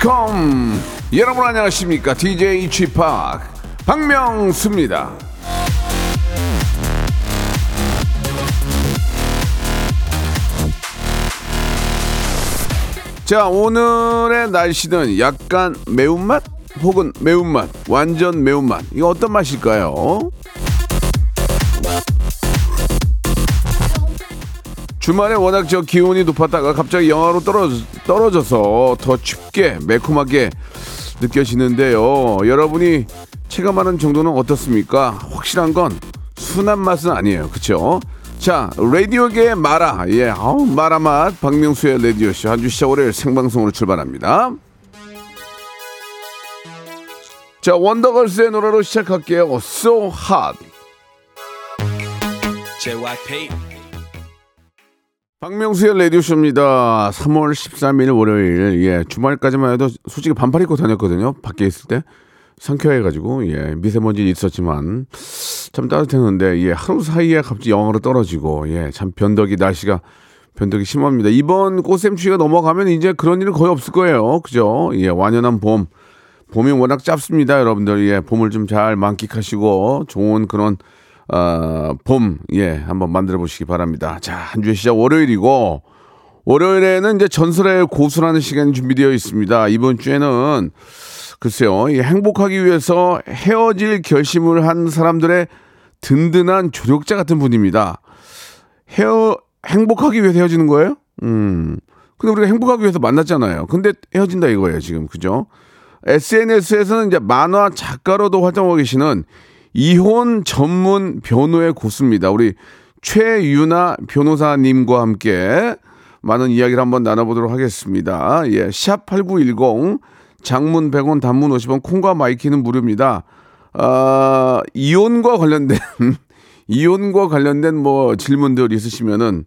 컴. 여러분 안녕하십니까? DJ p 박명수입니다. 자 오늘의 날씨는 약간 매운맛 혹은 매운맛 완전 매운맛. 이거 어떤 맛일까요? 주말에 워낙 저 기온이 높았다가 갑자기 영하로 떨어져, 떨어져서 더 춥게 매콤하게 느껴지는데요. 여러분이 체감하는 정도는 어떻습니까? 확실한 건 순한 맛은 아니에요. 그쵸? 자, 라디오계의 마라. 예, 아우, 마라 맛. 박명수의 라디오쇼. 한 주 시작 월요일 생방송으로 출발합니다. 자, 원더걸스의 노래로 시작할게요. So Hot. JYP. 박명수의 라디오쇼입니다. 3월 13일 월요일. 예, 주말까지만 해도 솔직히 반팔 입고 다녔거든요. 밖에 있을 때. 상쾌해가지고, 예, 미세먼지 있었지만, 참 따뜻했는데, 예, 하루 사이에 갑자기 영하로 떨어지고, 예, 참 변덕이, 날씨가 변덕이 심합니다. 이번 꽃샘추위가 넘어가면 이제 그런 일은 거의 없을 거예요. 그죠? 예, 완연한 봄. 봄이 워낙 짧습니다, 여러분들. 예, 봄을 좀 잘 만끽하시고, 좋은 그런, 어, 봄, 예, 한번 만들어 보시기 바랍니다. 자, 한 주의 시작 월요일이고, 월요일에는 이제 전설의 고수라는 시간이 준비되어 있습니다. 이번 주에는 글쎄요, 이 행복하기 위해서 헤어질 결심을 한 사람들의 든든한 조력자 같은 분입니다. 헤어, 행복하기 위해서 헤어지는 거예요? 음. 근데 우리가 행복하기 위해서 만났잖아요. 근데 헤어진다 이거예요, 지금. 그죠? SNS에서는 이제 만화 작가로도 활동하고 계시는 이혼 전문 변호의 고수입니다. 우리 최유나 변호사님과 함께 많은 이야기를 한번 나눠보도록 하겠습니다. 예, 샵8910 장문 100원 단문 50원 콩과 마이케이는 무료입니다. 아, 이혼과 관련된 이혼과 관련된 뭐 질문들 있으시면은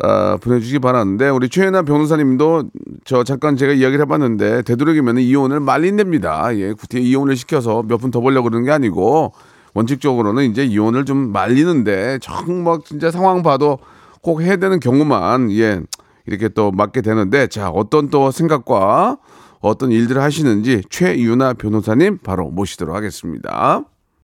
아, 보내주시기 바라는데 우리 최유나 변호사님도 저 잠깐 제가 이야기를 해봤는데 되도록이면 이혼을 말린답니다. 예, 구태 이혼을 시켜서 몇 푼 더 벌려고 그러는 게 아니고 원칙적으로는 이제 이혼을 좀 말리는데 정말 진짜 상황 봐도 꼭 해야 되는 경우만 예 이렇게 또 맡게 되는데 자 어떤 또 생각과 어떤 일들을 하시는지 최유나 변호사님 바로 모시도록 하겠습니다.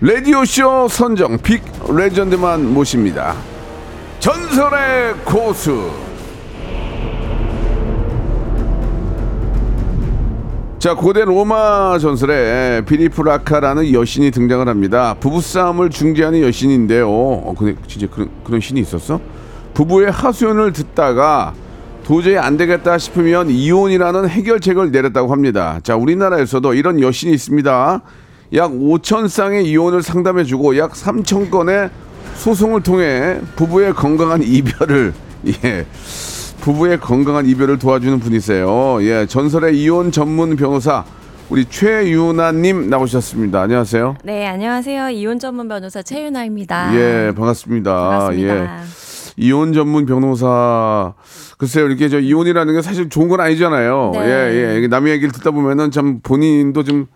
라디오쇼 선정 빅 레전드만 모십니다. 전설의 고수. 자, 고대 로마 전설에 비리프라카라는 여신이 등장을 합니다. 부부싸움을 중재하는 여신인데요. 어, 근데 진짜 그런, 그런 신이 있었어? 부부의 하소연을 듣다가 도저히 안 되겠다 싶으면 이혼이라는 해결책을 내렸다고 합니다. 자, 우리나라에서도 이런 여신이 있습니다. 약 5천 쌍의 이혼을 상담해주고 약 3천 건의 소송을 통해 부부의 건강한 이별을 예 부부의 건강한 이별을 도와주는 분이세요. 예 전설의 이혼 전문 변호사 우리 최유나님 나오셨습니다. 안녕하세요. 네, 안녕하세요. 이혼 전문 변호사 최윤아입니다. 예 반갑습니다. 반갑습니다. 예 이혼 전문 변호사 글쎄요 이렇게 저 이혼이라는 게 사실 좋은 건 아니잖아요. 네. 예 예. 남의 얘기를 듣다 보면은 참 본인도 좀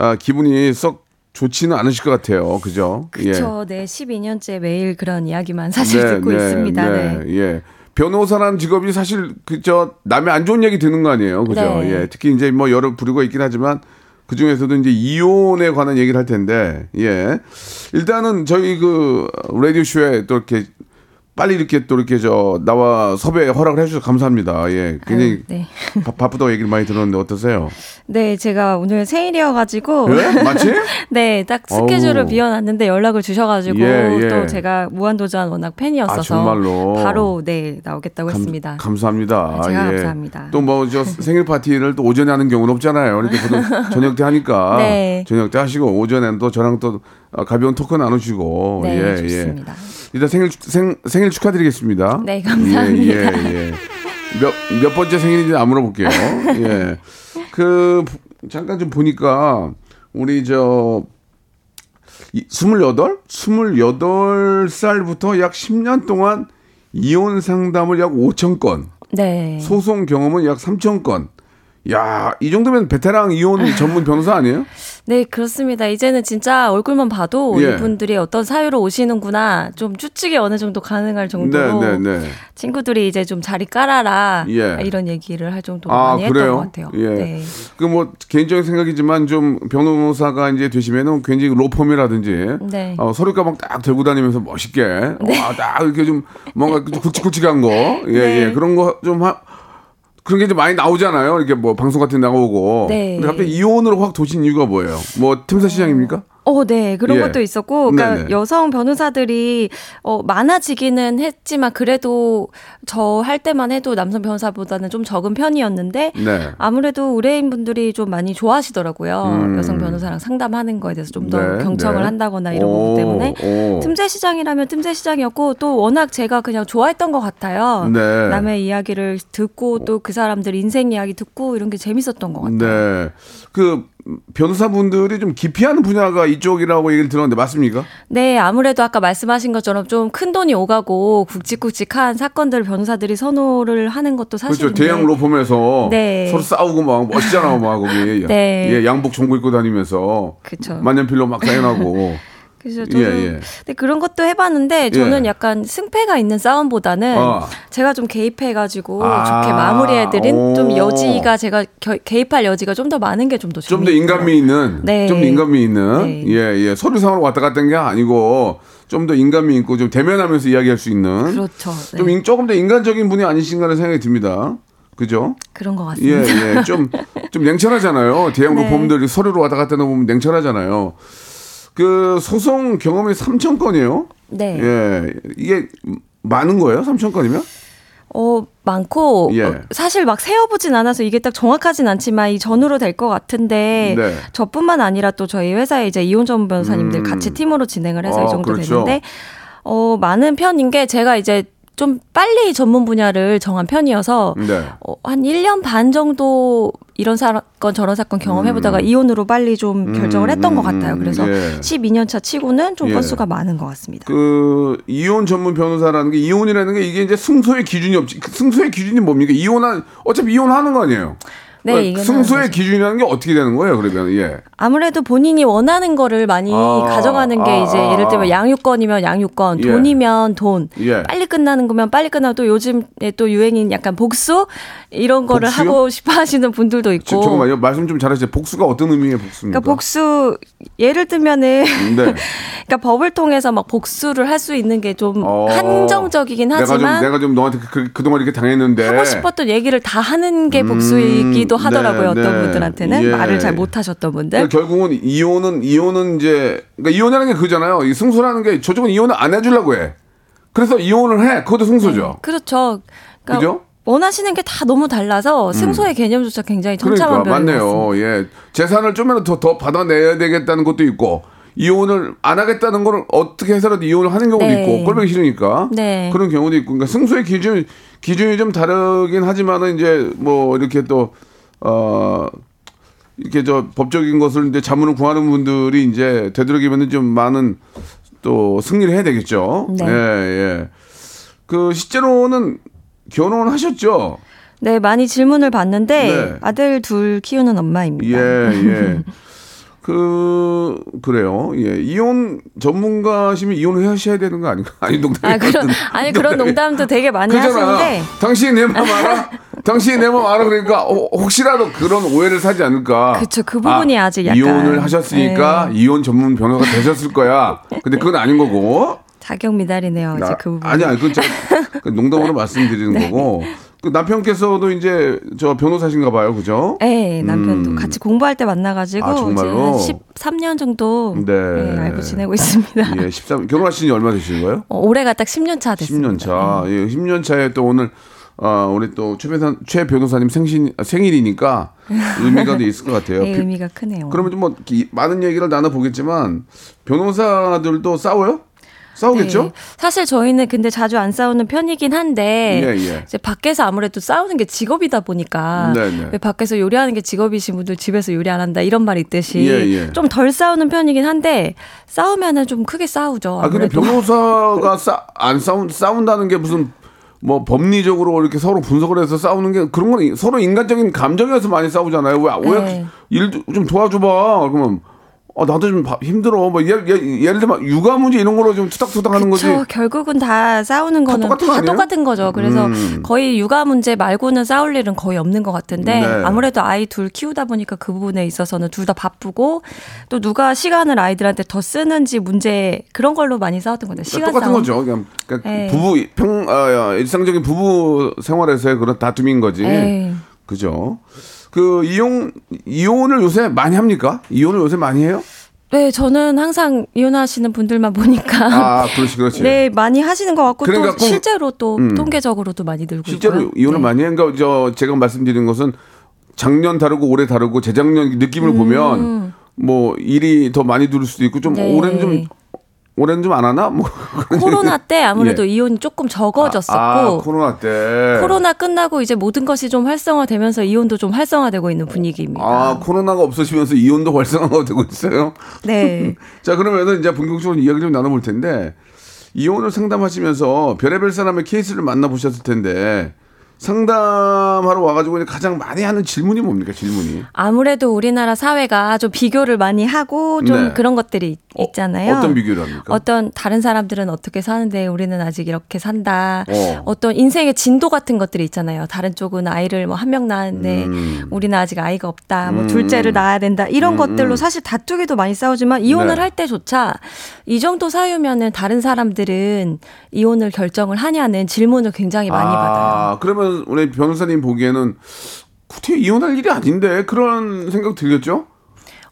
아, 기분이 썩 좋지는 않으실 것 같아요. 그죠? 그렇죠. 네, 12년째 매일 그런 이야기만 사실 네, 듣고 네, 있습니다. 네, 네. 예. 변호사라는 직업이 사실 그저 남의 안 좋은 얘기 듣는 거 아니에요. 그죠? 네. 예. 특히 이제 뭐 여러 부류가 있긴 하지만 그 중에서도 이제 이혼에 관한 얘기를 할 텐데, 예. 일단은 저희 그 라디오 쇼에 또 이렇게 빨리 이렇게 또 이렇게 저 나와 섭외 허락을 해주셔서 감사합니다. 예, 굉장히 아유, 네. 바, 바쁘다고 얘기를 많이 들었는데 어떠세요? 네, 제가 오늘 생일이어가지고. 예? 맞지? 네, 딱 스케줄을 어우. 비워놨는데 연락을 주셔가지고 예, 예. 또 제가 무한도전 워낙 팬이었어서 아? 바로 네 나오겠다고 감, 했습니다. 감사합니다. 제가 예. 감사합니다. 또 뭐 저 생일 파티를 또 오전에 하는 경우는 없잖아요. 이렇게 보통 저녁 때 하니까 네. 저녁 때 하시고 오전에는 또 저랑 또 어, 가벼운 토크 나누시고 네, 예, 좋습니다. 예. 일단 생일 생, 생일 축하드리겠습니다. 네, 감사합니다. 예, 예, 예. 몇, 몇 번째 생일인지 안 물어볼게요. 예. 그, 잠깐 좀 보니까, 우리 저, 이, 28? 28살부터 약 10년 동안 이혼 상담을 약 5천 건, 네. 소송 경험은 약 3천 건. 야, 이 정도면 베테랑 이혼 전문 변호사 아니에요? 네, 그렇습니다. 이제는 진짜 얼굴만 봐도 예. 이분들이 어떤 사유로 오시는구나 좀 추측이 어느 정도 가능할 정도로 네, 네, 네. 친구들이 이제 좀 자리 깔아라 예. 이런 얘기를 할 정도로 아, 많이 그래요? 했던 것 같아요. 예. 네. 그뭐 개인적인 생각이지만 좀 변호사가 이제 되시면은 굉장히 로펌이라든지 네. 어, 서류 가방 딱 들고 다니면서 멋있게 와, 딱 이렇게 좀 뭔가 좀 굵직굵직한 거, 예, 네. 예, 그런 거 좀 하, 그런 게좀 많이 나오잖아요. 이렇게 뭐 방송 같은 데 나오고. 네. 근데 갑자기 이혼으로 확 도신 이유가 뭐예요? 뭐 틈새 시장입니까? 어, 네. 그런 예. 것도 있었고, 그러니까 네네. 여성 변호사들이 어, 많아지기는 했지만 그래도 저 할 때만 해도 남성 변호사보다는 좀 적은 편이었는데 네. 아무래도 의뢰인 분들이 좀 많이 좋아하시더라고요. 음. 여성 변호사랑 상담하는 거에 대해서 좀더 네, 경청을 네. 한다거나 이런 오, 것 때문에 오. 틈새 시장이라면 틈새 시장이었고 또 워낙 제가 그냥 좋아했던 것 같아요. 네. 남의 이야기를 듣고 또 그 사람들 인생 이야기 듣고 이런 게 재밌었던 것 같아요. 네. 그 변호사분들이 좀 기피하는 분야가 이쪽이라고 얘기를 들었는데 맞습니까? 네, 아무래도 아까 말씀하신 것처럼 좀 큰 돈이 오가고 굵직굵직한 사건들을 변호사들이 선호를 하는 것도 그렇죠. 사실인데. 대형 로펌에서 네. 서로 싸우고 막 멋있잖아, 막 거기. 네. 예, 양복 종고 입고 다니면서 그쵸. 만년필로 막 사인하고. 그래서 저도 예, 예. 근데 그런 것도 해봤는데 저는 예. 약간 승패가 있는 싸움보다는 어. 제가 좀 개입해가지고 아, 좋게 마무리해드린 좀 오. 여지가 제가 겨- 개입할 여지가 좀 더 많은 게 좀 더 좀 더 인간미 있는, 네. 좀더 인간미 있는, 네. 예, 예, 서류상으로 왔다 갔다 한 게 아니고 좀 더 인간미 있고 좀 대면하면서 이야기할 수 있는, 그렇죠. 네. 좀 인- 조금 더 인간적인 분이 아니신가라는 생각이 듭니다. 그죠? 그런 것 예, 같습니다. 예, 좀, 좀 냉철하잖아요. 대형 네. 로펌들이 서류로 왔다 갔다 거 보면 냉철하잖아요. 그 소송 경험이 3천 건이에요. 네. 예, 이게 많은 거예요? 3천 건이면? 어, 많고, 예. 어, 사실 막 세어보진 않아서 이게 딱 정확하진 않지만 이 전후로 될 것 같은데, 네. 저뿐만 아니라 또 저희 회사에 이제 이혼 전문 변호사님들 음. 같이 팀으로 진행을 해서 어, 이 정도 그렇죠. 되는데, 어, 많은 편인 게 제가 이제 좀 빨리 전문 분야를 정한 편이어서, 네. 어, 한 1년 반 정도 이런 사건 저런 사건 경험해 보다가 이혼으로 빨리 좀 결정을 했던 것 같아요. 그래서 음. 예. 12년 차 치고는 좀 예. 건수가 많은 것 같습니다. 그 이혼 전문 변호사라는 게 이혼이라는 게 이게 이제 승소의 기준이 없지. 그 승소의 기준이 뭡니까? 이혼한 어차피 이혼하는 거 아니에요. 네, 그러니까 맞아요. 기준이라는 게 어떻게 되는 거예요? 그러면 예. 아무래도 본인이 원하는 거를 많이 아, 가져가는 게 아, 이제 아, 예를 들면 아. 양육권이면 양육권, 예. 돈이면 돈, 예. 빨리 끝나는 거면 빨리 끝나고 또 요즘에 또 유행인 약간 복수 이런 거를 복수요? 하고 싶어 하시는 분들도 있고. 지- 잠깐만요. 말씀 좀 잘하세요. 복수가 어떤 의미의 복수입니까? 그러니까 복수 예를 들면은 네. 그러니까 법을 통해서 막 복수를 할 수 있는 게좀 어. 한정적이긴 내가 좀 하지만 내가 좀 너한테 그, 그동안 이렇게 당했는데 하고 싶었던 얘기를 다 하는 게 복수이기도 음, 하더라고요. 네, 어떤 네. 분들한테는 예. 말을 잘 못하셨던 분들. 그러니까 결국은 이혼은 이혼은 이제 그러니까 이혼이라는 게 그잖아요. 이 승소라는 게 저쪽은 이혼을 안 해주려고 해. 그래서 이혼을 해. 그것도 승소죠. 그렇죠. 그러니까 그죠? 원하시는 게 다 너무 달라서 승소의 개념조차 굉장히 그러니까 천차만별인 것 맞네요. 예, 재산을 좀이라도 더, 더 받아내야 되겠다는 것도 있고 이혼을 안 하겠다는 거를 어떻게 해서라도 이혼을 하는 경우도 네. 있고 꼴보기 싫으니까 네. 그런 경우도 있고 그러니까 승소의 기준 기준이 좀 다르긴 하지만은 이제 뭐 이렇게 또 어. 이렇게 저 법적인 것을 이제 자문을 구하는 분들이 이제 되도록이면 좀 많은 또 승리를 해야 되겠죠. 네. 예, 예. 그 실제로는 결혼하셨죠? 네, 많이 질문을 받는데 네. 아들 둘 키우는 엄마입니다. 예, 예. 그 그래요. 예. 이혼 전문가시면 이혼을 하셔야 되는 거 아닌가? 아니 농담. 아 그런 아니 그런 농담도 되게 많이 하시는데 당신이 내 마음 알아? 당신이 내 마음 알아? 그러니까 어, 혹시라도 그런 오해를 사지 않을까? 그쵸, 그 부분이 아 직 약간. 이혼을 하셨으니까 네. 이혼 전문 변호사가 되셨을 거야. 근데 그건 아닌 거고. 자격 미달이네요. 이제 그 부분. 아니 아니 그 제가 그 농담으로 말씀드리는 네. 거고 그 남편께서도 이제 저 변호사신가 봐요, 그죠? 네, 남편도 음. 같이 공부할 때 만나가지고 아, 정말로? 이제 한 13년 정도 네. 네, 알고 지내고 있습니다. 예, 13 결혼하신 지 얼마 되신 거예요? 어, 올해가 딱 10년 차 됐습니다. 10년 차. 예, 10년 차에 또 오늘 어, 우리 또 최 변호사, 최 변호사님 생신 아, 생일이니까 의미가 또 있을 것 같아요. 네, 비- 의미가 크네요. 그러면 좀뭐 많은 얘기를 나눠 보겠지만 변호사들도 싸워요? 싸우겠죠? 네. 사실 저희는 근데 자주 안 싸우는 편이긴 한데 예, 예. 이제 밖에서 아무래도 싸우는 게 직업이다 보니까 네, 네. 왜 밖에서 요리하는 게 직업이신 분들 집에서 요리 안 한다 이런 말 있듯이 예, 예. 좀덜 싸우는 편이긴 한데 싸우면은 좀 크게 싸우죠. 아 근데 아무래도. 변호사가 싸, 안 싸운 싸운다는 게 무슨 뭐 법리적으로 이렇게 서로 분석을 해서 싸우는 게 그런 건 서로 인간적인 감정에서 많이 싸우잖아요. 왜, 왜 네. 좀 도와줘봐. 그러면 어 나도 좀 바- 힘들어. 뭐 예를, 예를, 예를 들면 육아 문제 이런 거로 좀 투닥투닥 하는 거지. 결국은 다 싸우는 거는 똑같은 거 다 아니에요? 똑같은 거죠. 그래서 음. 거의 육아 문제 말고는 싸울 일은 거의 없는 것 같은데 네. 아무래도 아이 둘 키우다 보니까 그 부분에 있어서는 둘 다 바쁘고 또 누가 시간을 아이들한테 더 쓰는지 문제 그런 걸로 많이 싸웠던 거죠. 시간 똑같은 싸움. 거죠. 그냥, 그러니까 네. 부부 평 아, 일상적인 부부 생활에서의 그런 다툼인 거지. 네. 그죠? 그 이혼 이혼을 요새 많이 합니까? 이혼을 요새 많이 해요? 네, 저는 항상 이혼하시는 분들만 보니까 아, 그렇지, 그렇지. 네 많이 하시는 것 같고 그러니까 또 꼭- 실제로 또 음. 통계적으로도 많이 늘고 실제로 있고요. 이혼을 네. 많이 한 거, 저, 제가 말씀드린 것은 작년 다르고 올해 다르고 재작년 느낌을 보면 뭐 일이 더 많이 들을 수도 있고 좀 음. 네. 올해는 좀, 올해는 좀 안 하나? 뭐. 코로나 때 아무래도 예. 이혼이 조금 적어졌었고 아, 코로나 때. 코로나 끝나고 이제 모든 것이 좀 활성화되면서 이혼도 좀 활성화되고 있는 분위기입니다. 아, 코로나가 없어지면서 이혼도 활성화가 되고 있어요. 네. 자, 그러면은 이제 본격적으로 이야기 좀 나눠볼 텐데, 이혼을 상담하시면서 별의별 사람의 케이스를 만나보셨을 텐데, 상담하러 와가지고 가장 많이 하는 질문이 뭡니까, 질문이? 아무래도 우리나라 사회가 좀 비교를 많이 하고 좀 네. 그런 것들이 어, 있잖아요. 어 떤 비교를 합니까? 어떤 다른 사람들은 어떻게 사는데 우리는 아직 이렇게 산다. 어. 어. 떤 인생의 진도 같은 것들이 있잖아요. 다른 쪽은 아이를 뭐 한 명 낳았는데 음. 우리는 아직 아이가 없다. 뭐 음. 둘째를 낳아야 된다. 이런 것들로 사실 다투기도 많이 싸우지만 이혼을 네. 할 때조차 이 정도 사유면은 다른 사람들은 이혼을 결정을 하냐는 질문을 굉장히 많이 받아요. 아, 그러면 우리 변호사님 보기에는 굳이 이혼할 일이 아닌데 그런 생각 들겠죠?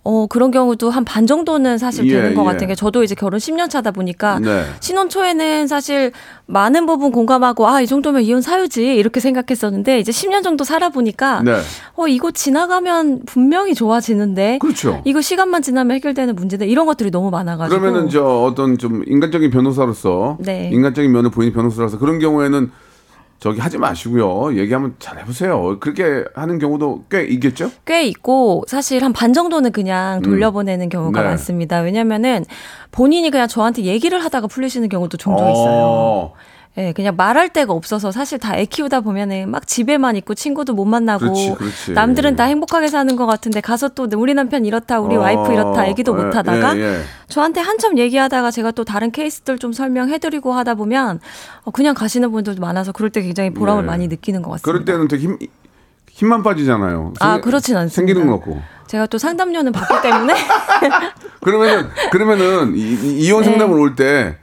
어, 그런 경우도 한 반 정도는 사실 예, 되는 것 예. 같은 게 저도 이제 결혼 10년 차다 보니까 네. 신혼 초에는 사실 많은 부분 공감하고 아, 이 정도면 이혼 사유지 이렇게 생각했었는데 이제 10년 정도 살아보니까 네. 어, 이거 지나가면 분명히 좋아지는데 그렇죠. 이거 시간만 지나면 해결되는 문제다 이런 것들이 너무 많아가지고 그러면은 저 어떤 좀 인간적인 변호사로서 네. 인간적인 면을 보이는 변호사로서 그런 경우에는 저기 하지 마시고요. 얘기하면 잘 해보세요. 그렇게 하는 경우도 꽤 있겠죠? 꽤 있고 사실 한 반 정도는 그냥 돌려보내는 경우가 네. 많습니다. 왜냐면은 본인이 그냥 저한테 얘기를 하다가 풀리시는 경우도 종종 있어요. 어, 예, 그냥 말할 데가 없어서 사실 다 애 키우다 보면은 막 집에만 있고 친구도 못 만나고 그렇지, 그렇지. 남들은 다 행복하게 사는 것 같은데 가서 또 우리 남편 이렇다, 우리 어, 와이프 이렇다 얘기도 예, 못 하다가 예, 예. 저한테 한참 얘기하다가 제가 또 다른 케이스들 좀 설명해드리고 하다 보면 어, 그냥 가시는 분들도 많아서 그럴 때 굉장히 보람을 예. 많이 느끼는 것 같습니다. 그럴 때는 되게 힘, 힘만 빠지잖아요. 아, 생- 그렇진 않습니다. 생기는 거 같고. 제가 또 상담료는 받기 때문에 그러면은 그러면은 이, 네. 상담을 올때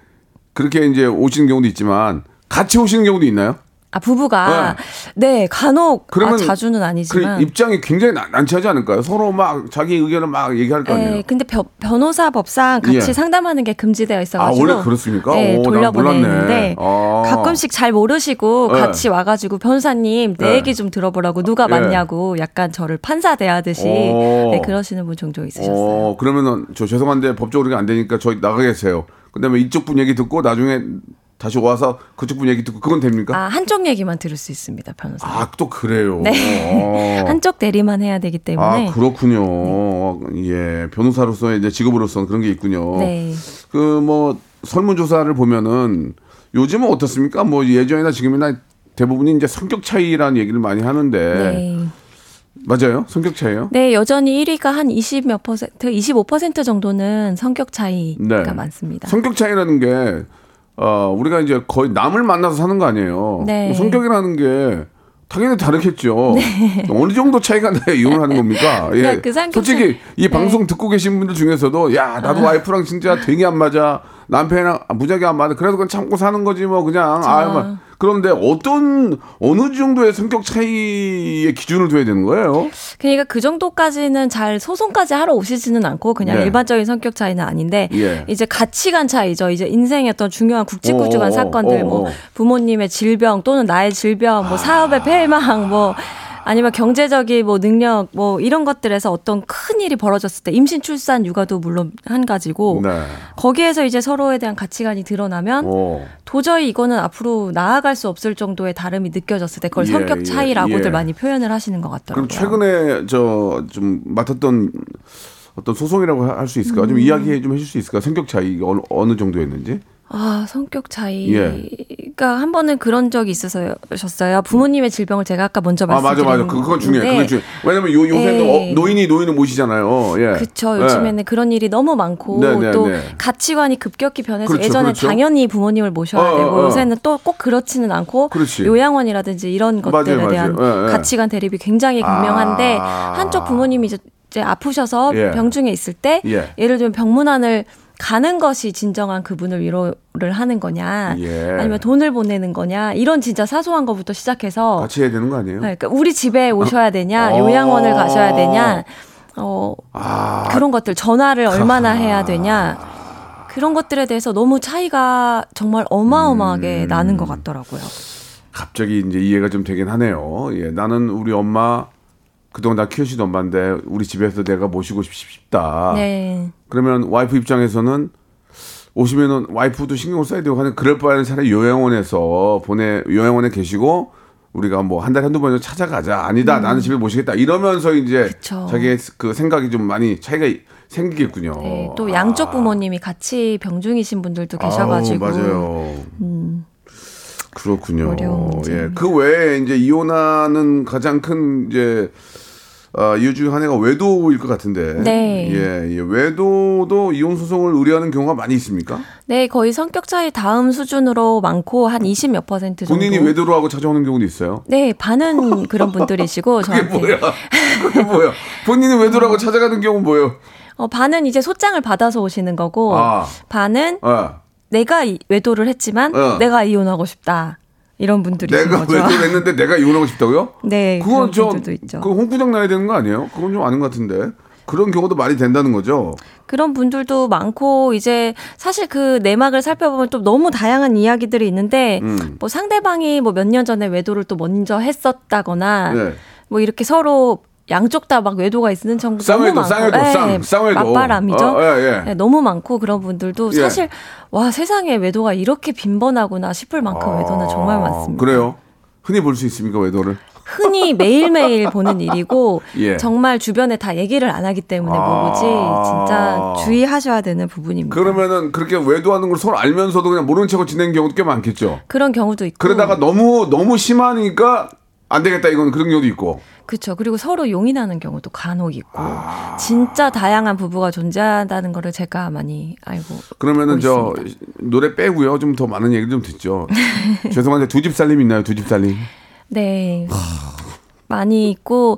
그렇게 이제 오시는 경우도 있지만 같이 오시는 경우도 있나요? 아 부부가 네 간혹 그러면 아, 자주는 그 아니지만 입장이 굉장히 난- 난처하지 않을까요? 서로 막 자기 의견을 막 얘기할 거 아니에요. 네, 근데 벼- 변호사 법상 같이 예. 상담하는 게 금지되어 있어가지고. 아, 원래 그렇습니까? 네, 오, 난 돌려보내는데. 아. 가끔씩 잘 모르시고 네. 같이 와가지고 변호사님 내 네. 얘기 좀 들어보라고 누가 예. 맞냐고 약간 저를 판사 대하듯이 오. 네, 그러시는 분 종종 있으셨어요. 어, 그러면은 저 죄송한데 법적으로 안 되니까 저희 나가 계세요. 그다음에 이쪽 분 얘기 듣고 나중에 다시 와서 그쪽 분 얘기 듣고 그건 됩니까? 아 한쪽 얘기만 들을 수 있습니다 변호사. 아, 또 그래요. 네. 어. 한쪽 대리만 해야 되기 때문에. 아, 그렇군요. 예. 변호사로서의 이제 직업으로서는 그런 게 있군요. 네. 그 뭐 설문조사를 보면은 요즘은 어떻습니까? 뭐 예전이나 지금이나 대부분이 이제 성격 차이라는 얘기를 많이 하는데 네. 맞아요? 성격 차이요? 네, 여전히 1위가 한 20 몇 퍼센트, 25% 정도는 성격 차이가 네. 많습니다. 성격 차이라는 게 어, 우리가 이제 거의 남을 만나서 사는 거 아니에요. 네. 성격이라는 게 당연히 다르겠죠. 어느 정도 차이가 나야 이혼하는 겁니까? 예. 네, 그 솔직히 이 방송 듣고 계신 분들 중에서도 야 나도 아. 와이프랑 진짜 되게 안 맞아. 남편이랑 무지하게 안 맞아. 그래도 그냥 참고 사는 거지 뭐 그냥. 아, 뭐. 그런데 어떤 어느 정도의 성격 차이의 기준을 둬야 되는 거예요? 그러니까 그 정도까지는 잘 소송까지 하러 오시지는 않고 그냥 네. 일반적인 성격 차이는 아닌데 예. 이제 가치관 차이죠. 이제 인생의 어떤 중요한 굵직굵직한 어, 사건들, 어, 뭐 어. 부모님의 질병 또는 나의 질병, 뭐 사업의 폐망, 뭐 아니면 경제적인 뭐 능력, 뭐 이런 것들에서 어떤 큰 일이 벌어졌을 때 임신, 출산, 육아도 물론 한 가지고 네. 거기에서 이제 서로에 대한 가치관이 드러나면 어. 도저히 이거는 앞으로 나아갈 수 없을 정도의 다름이 느껴졌을 때 그걸 예, 성격 예, 차이라고들 예. 많이 표현을 하시는 것 같더라고요. 그럼 최근에 저 좀 맡았던 어떤 소송이라고 할 수 있을까? 음. 좀 이야기 좀 해줄 수 있을까? 성격 차이 어느, 어느 정도였는지? 아, 성격 차이가 예. 한 번은 그런 적이 있으셨어요. 부모님의 질병을 제가 아까 먼저 아 맞아 말씀드린 맞아 그- 그건 중요해 그건 중요해 왜냐면 요 요새는 예. 어, 노인이 노인을 모시잖아요 예 그쵸. 예. 요즘에는 그런 일이 너무 많고 네, 네, 또 네. 가치관이 급격히 변해서 그렇죠, 예전에 그렇죠. 당연히 부모님을 모셔야 어, 어, 되고 어. 요새는 또 꼭 그렇지는 않고 그렇지. 요양원이라든지 이런 것들에 맞아요, 대한 맞아요. 예, 예. 가치관 대립이 굉장히 극명한데 아. 한쪽 부모님이 이제 아프셔서 예. 병중에 있을 때 예. 예를 들면 병문안을 가는 것이 진정한 그분을 위로를 하는 거냐? 예. 아니면 돈을 보내는 거냐? 이런 진짜 사소한 것부터 시작해서 같이 해야 되는 거 아니에요? 네, 그러니까 우리 집에 오셔야 되냐, 어. 요양원을 가셔야 되냐, 어, 아. 그런 것들 전화를 얼마나 해야 되냐? 그런 것들에 대해서 너무 차이가 정말 어마어마하게 음. 나는 것 같더라고요. 갑자기 이제 이해가 좀 되긴 하네요. 예 나는 우리 엄마 그동안 나 키우시던 엄마인데 우리 집에서 내가 모시고 싶- 싶다 네, 그러면 와이프 입장에서는 오시면은 와이프도 신경 써야 되고 하는 그럴 바에는 차라리 요양원에서 보내 요양원에 계시고 우리가 뭐 한 달에 한두 번은 찾아가자 아니다 나는 집에 모시겠다 이러면서 이제 음. 그쵸. 자기의 그 생각이 좀 많이 차이가 생기겠군요. 네, 또 양쪽 부모님이 같이 병중이신 분들도 계셔 가지고 아우, 맞아요. 그렇군요. 어려운 예. 그 외에 이제 이혼하는 가장 큰 이제 아, 이유 중 하나가 외도일 것 같은데. 네. 예, 예. 외도도 이혼 소송을 의뢰하는 경우가 많이 있습니까? 네 거의 성격 차이 다음 수준으로 많고 한 20몇 퍼센트 정도. 본인이 외도로 하고 찾아오는 경우도 있어요. 네 반은 그런 분들이시고 그게 저한테 뭐야? 그게 뭐야? 본인이 외도로 하고 찾아가는 경우는 뭐예요? 어, 반은 이제 소장을 받아서 오시는 거고 아. 반은 아, 내가 이- 외도를 했지만 어. 내가 이혼하고 싶다 이런 분들이 내가 거죠. 외도를 했는데 내가 이혼하고 싶다고요? 네, 그건 그런 좀, 분들도 있죠. 그 홍구장 나야 되는 거 아니에요? 그건 좀 아닌 것 같은데. 그런 경우도 많이 된다는 거죠. 그런 분들도 많고 이제 사실 그 내막을 살펴보면 또 너무 다양한 이야기들이 있는데 음. 뭐 상대방이 뭐 몇 년 전에 외도를 또 먼저 했었다거나 네. 뭐 이렇게 서로 양쪽 다 막 외도가 있는 청구 너무 많고 쌍외도, 예, 쌍, 쌍외도. 맞바람이죠. 어, 예, 예. 네, 너무 많고 그런 분들도 예. 사실 와 세상에 외도가 이렇게 빈번하구나 싶을 만큼 외도는 정말 많습니다. 아, 그래요? 흔히 볼 수 있습니까, 외도를? 흔히 매일매일 보는 일이고 예. 정말 주변에 다 얘기를 안 하기 때문에 아. 모르지 진짜 주의하셔야 되는 부분입니다. 그러면은 그렇게 외도하는 걸 서로 알면서도 그냥 모르는 척하고 지내는 경우도 꽤 많겠죠. 그런 경우도 있고 그러다가 너무 너무 심하니까 안 되겠다 이건 그런 경우도 있고. 그렇죠. 그리고 서로 용인하는 경우도 간혹 있고 아. 진짜 다양한 부부가 존재한다는 거를 제가 많이 알고 그러면은 저 있습니다. 노래 빼고요. 좀 더 많은 얘기 좀 듣죠. 죄송한데 두 집 살림 있나요? 두 집 살림. 네 많이 있고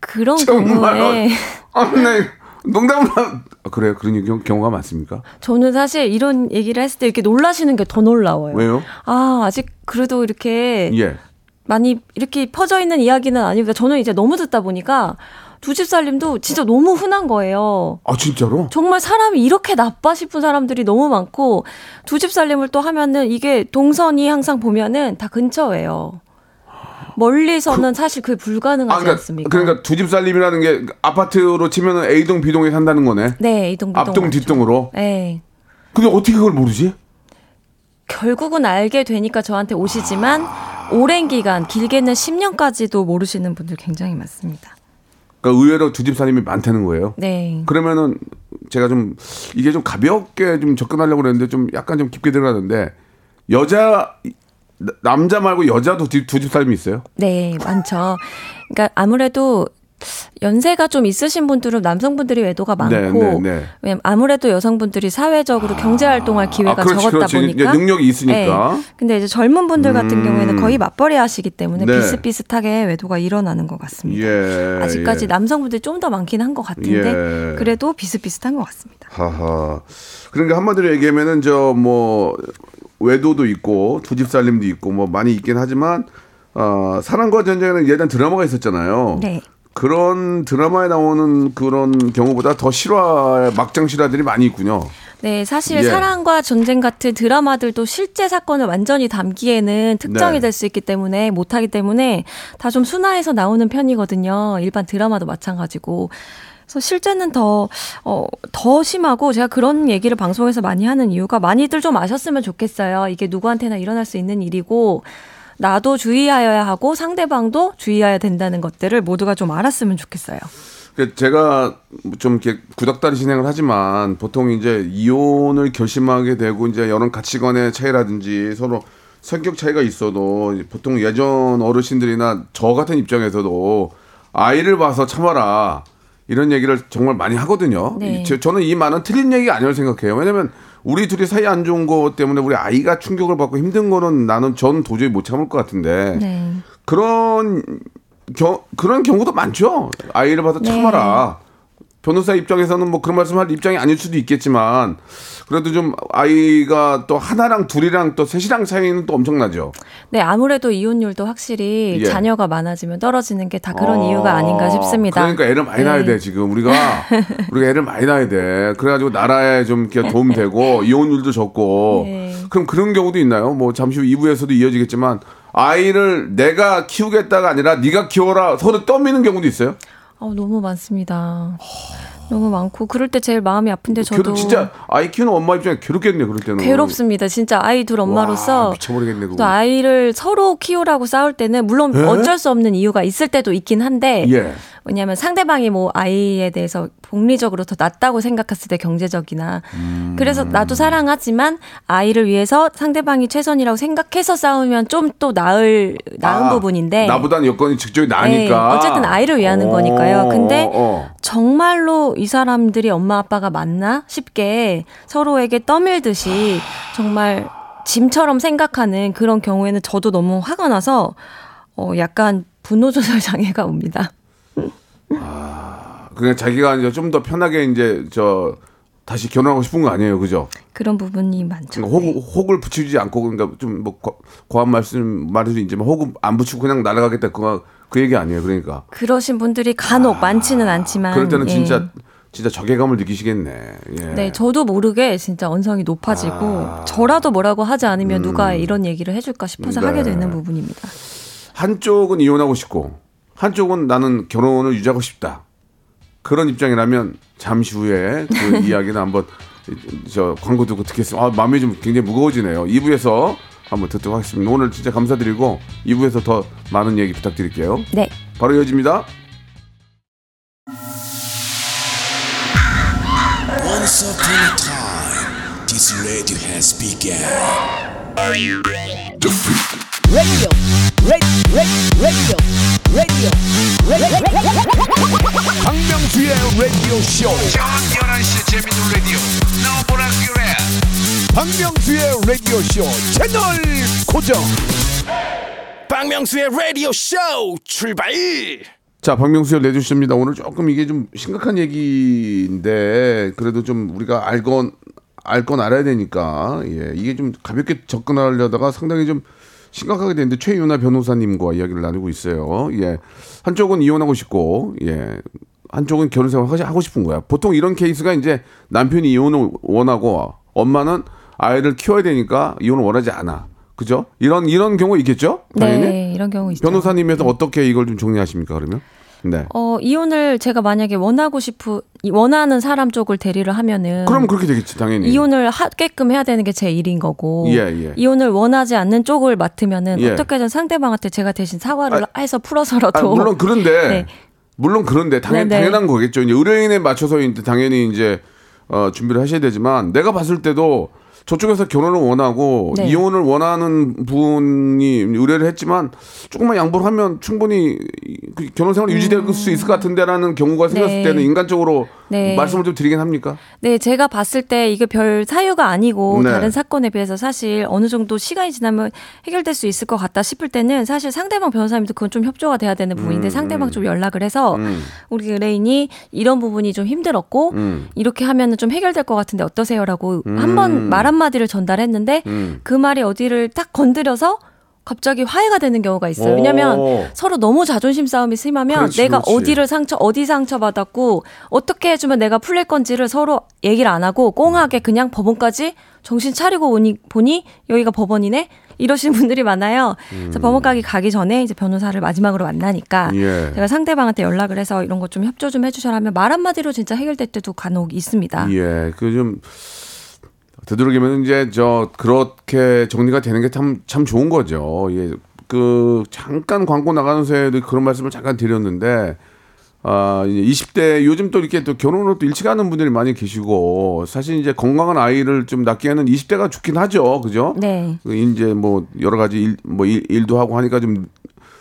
그런 경우에 아, 네. 농담을 한- 아, 그래요. 그런 경우, 경우가 많습니까? 저는 사실 이런 얘기를 했을 때 이렇게 놀라시는 게 더 놀라워요. 왜요? 아 아직 그래도 이렇게 예. 많이 이렇게 퍼져 있는 이야기는 아닙니다. 저는 이제 너무 듣다 보니까 두 집 살림도 진짜 너무 흔한 거예요. 아 진짜로? 정말 사람이 이렇게 나빠 싶은 사람들이 너무 많고 두 집 살림을 또 하면은 이게 동선이 항상 보면은 다 근처예요. 멀리서는 사실 그게 불가능하지 아, 그러니까, 않습니까? 그러니까 두 집 살림이라는 게 아파트로 치면은 A동, B동에 산다는 거네. 네, 이동 비동 앞동, 맞죠. 뒷동으로. 네. 근데 어떻게 그걸 모르지? 결국은 알게 되니까 저한테 오시지만 오랜 기간, 길게는 10년까지도 모르시는 분들 굉장히 많습니다. 그러니까 의외로 두집 살림이 많다는 거예요. 네. 그러면은 제가 좀 이게 좀 가볍게 좀 접근하려고 그랬는데 좀 약간 좀 깊게 들어가는데 여자 남자 말고 여자도 두집 살림이 있어요? 네, 많죠. 그러니까 아무래도 연세가 좀 있으신 분들은 남성분들이 외도가 많고 네, 네, 네. 아무래도 여성분들이 사회적으로 경제 활동할 기회가 아, 그렇지, 적었다 그렇지. 보니까 이제 능력이 있으니까. 네. 근데 이제 젊은 분들 같은 음. 경우에는 거의 맞벌이 하시기 때문에 네. 비슷비슷하게 외도가 일어나는 것 같습니다. 예. 아직까지 예. 남성분들이 좀 더 많긴 한 것 같은데 예. 그래도 비슷비슷한 것 같습니다. 하하. 그러니까 한마디로 얘기하면은 저 뭐 외도도 있고 두집 살림도 있고 뭐 많이 있긴 하지만 어, 사랑과 전쟁에는 예전 드라마가 있었잖아요. 네. 그런 드라마에 나오는 그런 경우보다 더 실화 막장 실화들이 많이 있군요. 네, 사실 예. 사랑과 전쟁 같은 드라마들도 실제 사건을 완전히 담기에는 특정이 네. 될수 있기 때문에 못하기 때문에 다 좀 순화해서 나오는 편이거든요. 일반 드라마도 마찬가지고. 그래서 실제는 더, 어, 더 심하고 제가 그런 얘기를 방송에서 많이 하는 이유가 많이들 좀 아셨으면 좋겠어요. 이게 누구한테나 일어날 수 있는 일이고 나도 주의하여야 하고 상대방도 주의해야 된다는 것들을 모두가 좀 알았으면 좋겠어요. 그 제가 좀 구닥다리 진행을 하지만 보통 이제 이혼을 결심하게 되고 이제 여러 가치관의 차이라든지 서로 성격 차이가 있어도 보통 예전 어르신들이나 저 같은 입장에서도 아이를 봐서 참아라 이런 얘기를 정말 많이 하거든요. 네. 저- 저는 이 말은 틀린 얘기 아니라고 생각해요. 왜냐면 우리 둘이 사이 안 좋은 거 때문에 우리 아이가 충격을 받고 힘든 거는 나는 전 도저히 못 참을 것 같은데 네. 그런 겨, 그런 경우도 많죠. 아이를 봐서 네. 참아라. 변호사 입장에서는 뭐 그런 말씀할 입장이 아닐 수도 있겠지만 그래도 좀 아이가 또 하나랑 둘이랑 또 셋이랑 차이는 또 엄청나죠. 네, 아무래도 이혼율도 확실히 예. 자녀가 많아지면 떨어지는 게 다 그런 어, 이유가 아닌가 싶습니다. 그러니까 애를 많이 낳아야 네. 돼 지금 우리가 우리가 애를 많이 낳아야 돼. 그래가지고 나라에 좀 이렇게 도움 되고 이혼율도 적고. 네. 그럼 그런 경우도 있나요? 뭐 잠시 후 2부에서도 이어지겠지만 아이를 내가 키우겠다가 아니라 네가 키워라 서로 떠미는 경우도 있어요. 어, 너무 많습니다. 너무 많고 그럴 때 제일 마음이 아픈데 저도 괴롭, 진짜 아이 키우는 엄마 입장에 괴롭겠네 그럴 때는. 괴롭습니다. 진짜 아이 둘 와, 엄마로서 미쳐버리겠네 그거. 또 아이를 서로 키우라고 싸울 때는 물론 예? 어쩔 수 없는 이유가 있을 때도 있긴 한데 예. 왜냐하면 상대방이 뭐 아이에 대해서 복리적으로 더 낫다고 생각했을 때 경제적이나 음. 그래서 나도 사랑하지만 아이를 위해서 상대방이 최선이라고 생각해서 싸우면 좀 또 나을 나은 아, 부분인데 나보다는 여건이 직접이 나으니까. 네, 어쨌든 아이를 위하는 어, 거니까요. 근데 어, 어. 정말로 이 사람들이 엄마 아빠가 맞나 싶게 서로에게 떠밀듯이 정말 짐처럼 생각하는 그런 경우에는 저도 너무 화가 나서 어 약간 분노 조절 장애가 옵니다. 그냥 자기가 이제 좀 더 편하게 이제 저 다시 결혼하고 싶은 거 아니에요, 그죠? 그런 부분이 많죠. 그러니까 혹, 혹을 붙이지 않고 그러니까 좀 뭐 과한 말씀 말해도 있지만 혹은 안 붙이고 그냥 날아가겠다 그거 그 얘기 아니에요, 그러니까. 그러신 분들이 간혹 많지는 않지만 그럴 때는 예. 진짜 진짜 적외감을 느끼시겠네. 예. 네, 저도 모르게 진짜 언성이 높아지고 아. 저라도 뭐라고 하지 않으면 누가 이런 얘기를 해줄까 싶어서 네. 하게 되는 부분입니다. 한쪽은 이혼하고 싶고 한쪽은 나는 결혼을 유지하고 싶다. 그런 입장이라면 잠시 후에 그 이야기는 한번 저 광고 듣고 듣겠습니다. 아, 마음이 좀 굉장히 무거워지네요. 2부에서 한번 듣도록 하겠습니다. 오늘 진짜 감사드리고 2부에서 더 많은 얘기 부탁드릴게요. 네. 바로 이어집니다. Radio has begun. radio, radio, radio, radio, radio. 박명수의 라디오 쇼. 저녁 11시 재밌는 라디오 너보라 그래 박명수의 라디오 쇼 채널 고정. 박명수의 라디오 쇼 출발. 자, 박명수의 라디오 쇼입니다. 오늘 조금 이게 좀 심각한 얘기인데 그래도 좀 우리가 알건 알 건 알아야 되니까 예, 이게 좀 가볍게 접근하려다가 상당히 좀 심각하게 되는데 최유나 변호사님과 이야기를 나누고 있어요. 예, 한쪽은 이혼하고 싶고 예, 한쪽은 결혼 생활 하고 싶은 거야. 보통 이런 케이스가 이제 남편이 이혼을 원하고 엄마는 아이를 키워야 되니까 이혼을 원하지 않아. 그죠? 이런 이런 경우 있겠죠? 당연히. 네, 이런 경우 있죠. 변호사님에서 어떻게 이걸 좀 정리하십니까 그러면? 네. 어, 이혼을 제가 만약에 원하고 싶은 원하는 사람 쪽을 대리를 하면은 그럼 그렇게 되겠지 당연히. 이혼을 하게끔 해야 되는 게 제 일인 거고 예, 예. 이혼을 원하지 않는 쪽을 맡으면은 예. 어떻게든 상대방한테 제가 대신 사과를 해서 풀어서라도 아, 물론 그런데 네. 물론 그런데 당연 네, 네. 당연한 거겠죠. 이제 의뢰인에 맞춰서 이제 당연히 이제 어, 준비를 하셔야 되지만 내가 봤을 때도 저쪽에서 결혼을 원하고 네. 이혼을 원하는 분이 의뢰를 했지만 조금만 양보를 하면 충분히 그 결혼 생활 이 유지될 수 있을 것 같은데라는 경우가 생겼을 네. 때는 인간적으로 네. 말씀을 좀 드리긴 합니까? 네, 제가 봤을 때 이게 별 사유가 아니고 네. 다른 사건에 비해서 사실 어느 정도 시간이 지나면 해결될 수 있을 것 같다 싶을 때는 사실 상대방 변호사님도 그건 좀 협조가 돼야 되는 부분인데 상대방 좀 연락을 해서 우리 의뢰인이 이런 부분이 좀 힘들었고 음. 이렇게 하면은 좀 해결될 것 같은데 어떠세요라고 한 번 말 한마디를 전달했는데 음. 그 말이 어디를 딱 건드려서 갑자기 화해가 되는 경우가 있어요. 오. 왜냐면 서로 너무 자존심 싸움이 심하면 그렇지, 내가 그렇지. 어디를 상처 어디 상처 받았고 어떻게 해주면 내가 풀릴 건지를 서로 얘기를 안 하고 꽁하게 그냥 법원까지 정신 차리고 오니 보니 여기가 법원이네 이러시는 분들이 많아요. 그래서 법원까지 가기 전에 이제 변호사를 마지막으로 만나니까 음. 예. 제가 상대방한테 연락을 해서 이런 거좀 협조 좀 해주셔라 하면 말 한마디로 진짜 해결될 때도 간혹 있습니다. 예, 그좀 되도록이면 이제 저 그렇게 정리가 되는 게참참 좋은 거죠. 예, 그 잠깐 광고 나가는 새에도 그런 말씀을 잠깐 드렸는데. 아, 이제 20대 요즘 또 이렇게 또 결혼을 또 일찍 하는 분들이 많이 계시고 사실 이제 건강한 아이를 좀 낳기에는 20대가 좋긴 하죠. 그죠? 네. 그 이제 뭐 여러 가지 일, 뭐 일, 일도 하고 하니까 좀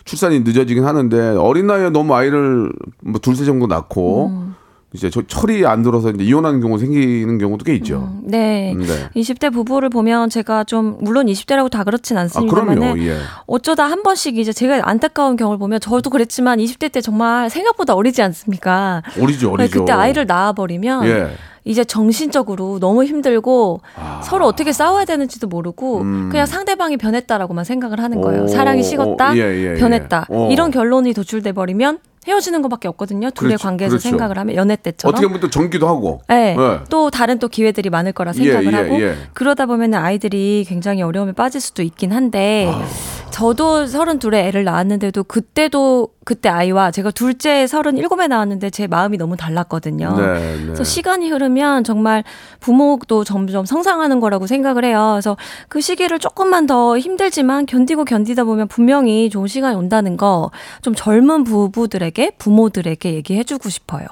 출산이 늦어지긴 하는데 어린 나이에 너무 아이를 뭐 둘째 정도 낳고 음. 이제 저 철이 안 들어서 이제 이혼하는 경우 생기는 경우도 꽤 있죠. 네. 네. 20대 부부를 보면 제가 좀 물론 20대라고 다 그렇진 아, 않습니다만 그럼요. 예. 어쩌다 한 번씩 이제 제가 안타까운 경우를 보면 저도 그랬지만 20대 때 정말 생각보다 어리지 않습니까? 어리죠, 어리죠. 그때 아이를 낳아 버리면 예. 이제 정신적으로 너무 힘들고 아. 서로 어떻게 싸워야 되는지도 모르고 그냥 상대방이 변했다라고만 생각을 하는 거예요. 사랑이 식었다, 음. 어, 예, 예, 변했다. 예. 어. 이런 결론이 도출돼 버리면 헤어지는 것밖에 없거든요. 둘의 그렇죠, 관계에서 그렇죠. 생각을 하면 연애 때처럼. 어떻게 보면 또 전기도 하고. 네. 예. 또 다른 또 기회들이 많을 거라 예, 생각을 예, 하고 예. 그러다 보면 아이들이 굉장히 어려움에 빠질 수도 있긴 한데 아. 저도 서른 둘에 애를 낳았는데도 그때도 그때 아이와 제가 둘째 서른 일곱에 낳았는데 제 마음이 너무 달랐거든요. 네, 네. 그래서 시간이 흐르면 정말 부모도 점점 성장하는 거라고 생각을 해요. 그래서 그 시기를 조금만 더 힘들지만 견디고 견디다 보면 분명히 좋은 시간이 온다는 거 좀 젊은 부부들에게 부모들에게 얘기해주고 싶어요.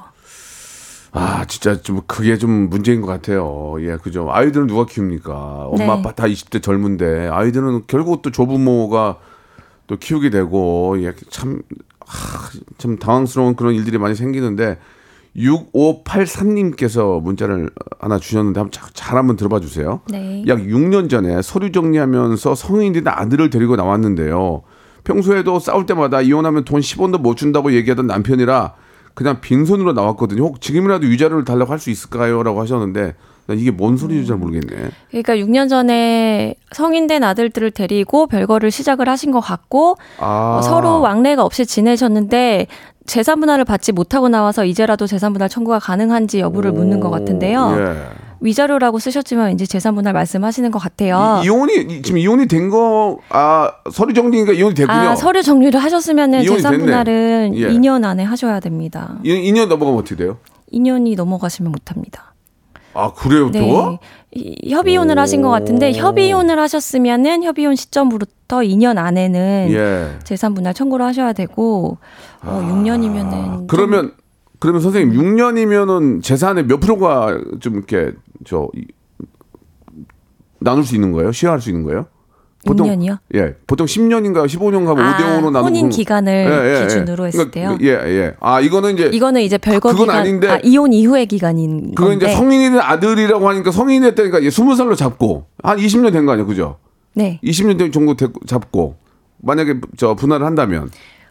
아, 진짜 좀 그게 좀 문제인 것 같아요. 예, 그죠. 아이들은 누가 키웁니까? 엄마, 네. 아빠 다 20대 젊은데 아이들은 결국 또 조부모가 또 키우게 되고 예, 참, 하, 참 당황스러운 그런 일들이 많이 생기는데 6583님께서 문자를 하나 주셨는데 한번 잘, 잘 한번 들어봐 주세요. 네. 약 6년 전에 서류 정리하면서 성인이 된 아들을 데리고 나왔는데요. 평소에도 싸울 때마다 이혼하면 돈 10원도 못 준다고 얘기하던 남편이라 그냥 빈손으로 나왔거든요. 혹 지금이라도 위자료를 달라고 할 수 있을까요? 라고 하셨는데 난 이게 뭔 소리인지 잘 모르겠네. 그러니까 6년 전에 성인 된 아들들을 데리고 별거를 시작을 하신 것 같고 아. 어, 서로 왕래가 없이 지내셨는데 재산 분할을 받지 못하고 나와서 이제라도 재산 분할 청구가 가능한지 여부를 묻는 것 같은데요. 예. 위자료라고 쓰셨지만 이제 재산 분할 말씀하시는 것 같아요. 이, 이혼이 이- 지금 이혼이 된 거 아 서류 정리니까 이혼이 됐군요. 아, 서류 정리를 하셨으면은 재산 됐네. 분할은 예. 2년 안에 하셔야 됩니다. 2년 넘어가면 어떻게 돼요? 2년이 넘어가시면 못 합니다. 아 그래요 또? 네. 이- 협의혼을 하신 것 같은데 협의혼을 하셨으면은 협의혼 시점부터 2년 안에는 예. 재산 분할 청구를 하셔야 되고 어, 6년이면은 그러면 그러면 선생님 6년이면은 재산의 몇 프로가 좀 이렇게 저 이- 나눌 수 있는 거예요? 시행할 수 있는 거예요? 6년이요? 예, 보통 10년인가 15년가 뭐 아, 5대 5로 나누고 혼인 기간을 기준으로 했을 때요? 예, 예. 아, 이거는 이제 이거는 이제 별거 그건 기간 아닌데 아, 이혼 이후의 기간인 그건 건데 이제 성인이 된 아들이라고 하니까 성인이 됐다니까 20살로 잡고 한 20년 된 거 아니에요, 그죠? 네 20년 된 정도 되- 잡고 만약에 저 분할을 한다면